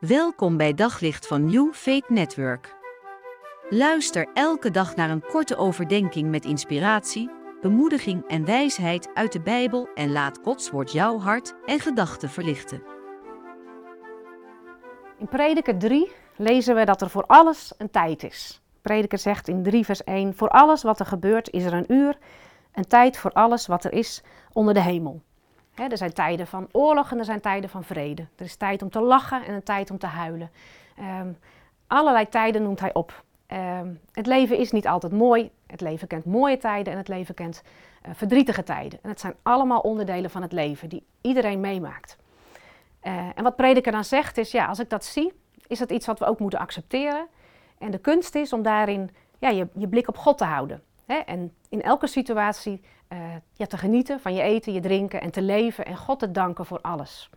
Welkom bij Daglicht van New Faith Network. Luister elke dag naar een korte overdenking met inspiratie, bemoediging en wijsheid uit de Bijbel en laat Gods woord jouw hart en gedachten verlichten. In Prediker 3 lezen we dat er voor alles een tijd is. Prediker zegt in 3 vers 1: Voor alles wat er gebeurt is er een uur, een tijd voor alles wat er is onder de hemel er zijn tijden van oorlog en er zijn tijden van vrede. Er is tijd om te lachen en een tijd om te huilen. Um, allerlei tijden noemt hij op. Um, het leven is niet altijd mooi. Het leven kent mooie tijden en het leven kent uh, verdrietige tijden. En het zijn allemaal onderdelen van het leven die iedereen meemaakt. Uh, en wat prediker dan zegt is, ja, als ik dat zie, is dat iets wat we ook moeten accepteren. En de kunst is om daarin ja, je, je blik op God te houden. En in elke situatie uh, te genieten van je eten, je drinken en te leven en God te danken voor alles.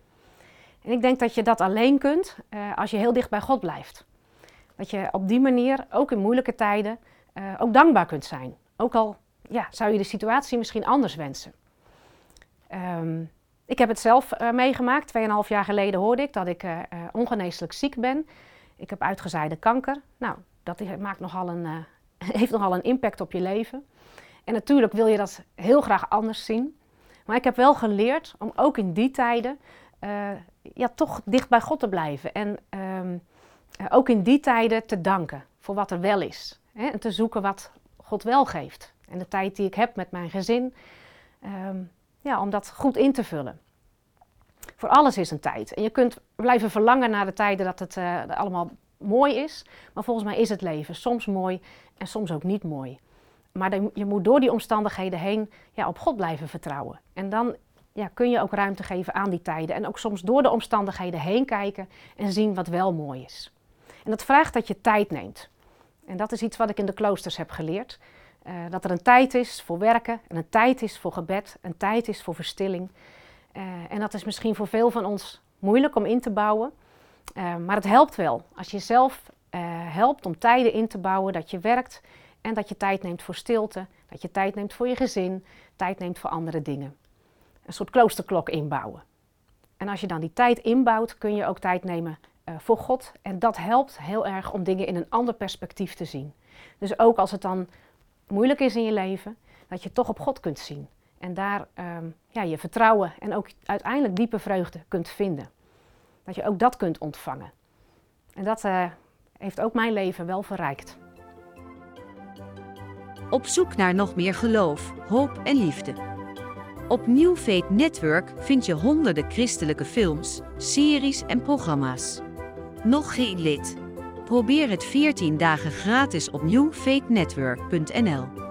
En ik denk dat je dat alleen kunt uh, als je heel dicht bij God blijft. Dat je op die manier, ook in moeilijke tijden, uh, ook dankbaar kunt zijn. Ook al ja, zou je de situatie misschien anders wensen. Um, ik heb het zelf meegemaakt. Tweeënhalf jaar geleden hoorde ik dat ik ongeneeslijk ziek ben. Ik heb uitgezaaide kanker. Nou, dat maakt nogal een, heeft nogal een impact op je leven. En natuurlijk wil je dat heel graag anders zien. Maar ik heb wel geleerd om ook in die tijden uh, ja, toch dicht bij God te blijven. En um, ook in die tijden te danken voor wat er wel is. Hè? En te zoeken wat God wel geeft. En de tijd die ik heb met mijn gezin, um, ja, om dat goed in te vullen. Voor alles is een tijd. En je kunt blijven verlangen naar de tijden dat het uh, allemaal mooi is. Maar volgens mij is het leven soms mooi en soms ook niet mooi. Maar je moet door die omstandigheden heen ja, op God blijven vertrouwen. En dan ja, kun je ook ruimte geven aan die tijden. En ook soms door de omstandigheden heen kijken en zien wat wel mooi is. En dat vraagt dat je tijd neemt. En dat is iets wat ik in de kloosters heb geleerd. Uh, dat er een tijd is voor werken, en een tijd is voor gebed, een tijd is voor verstilling. Uh, en dat is misschien voor veel van ons moeilijk om in te bouwen. Uh, maar het helpt wel. Als je zelf helpt om tijden in te bouwen, dat je werkt en dat je tijd neemt voor stilte, dat je tijd neemt voor je gezin, tijd neemt voor andere dingen. Een soort kloosterklok inbouwen. En als je dan die tijd inbouwt, kun je ook tijd nemen uh, voor God. En dat helpt heel erg om dingen in een ander perspectief te zien. Dus ook als het dan moeilijk is in je leven, dat je toch op God kunt zien. En daar um, ja, je vertrouwen en ook uiteindelijk diepe vreugde kunt vinden. Dat je ook dat kunt ontvangen. En dat uh, heeft ook mijn leven wel verrijkt. Op zoek naar nog meer geloof, hoop en liefde. Op New Faith Network vind je honderden christelijke films, series en programma's. Nog geen lid? Probeer het 14 dagen gratis op newfaithnetwork.nl.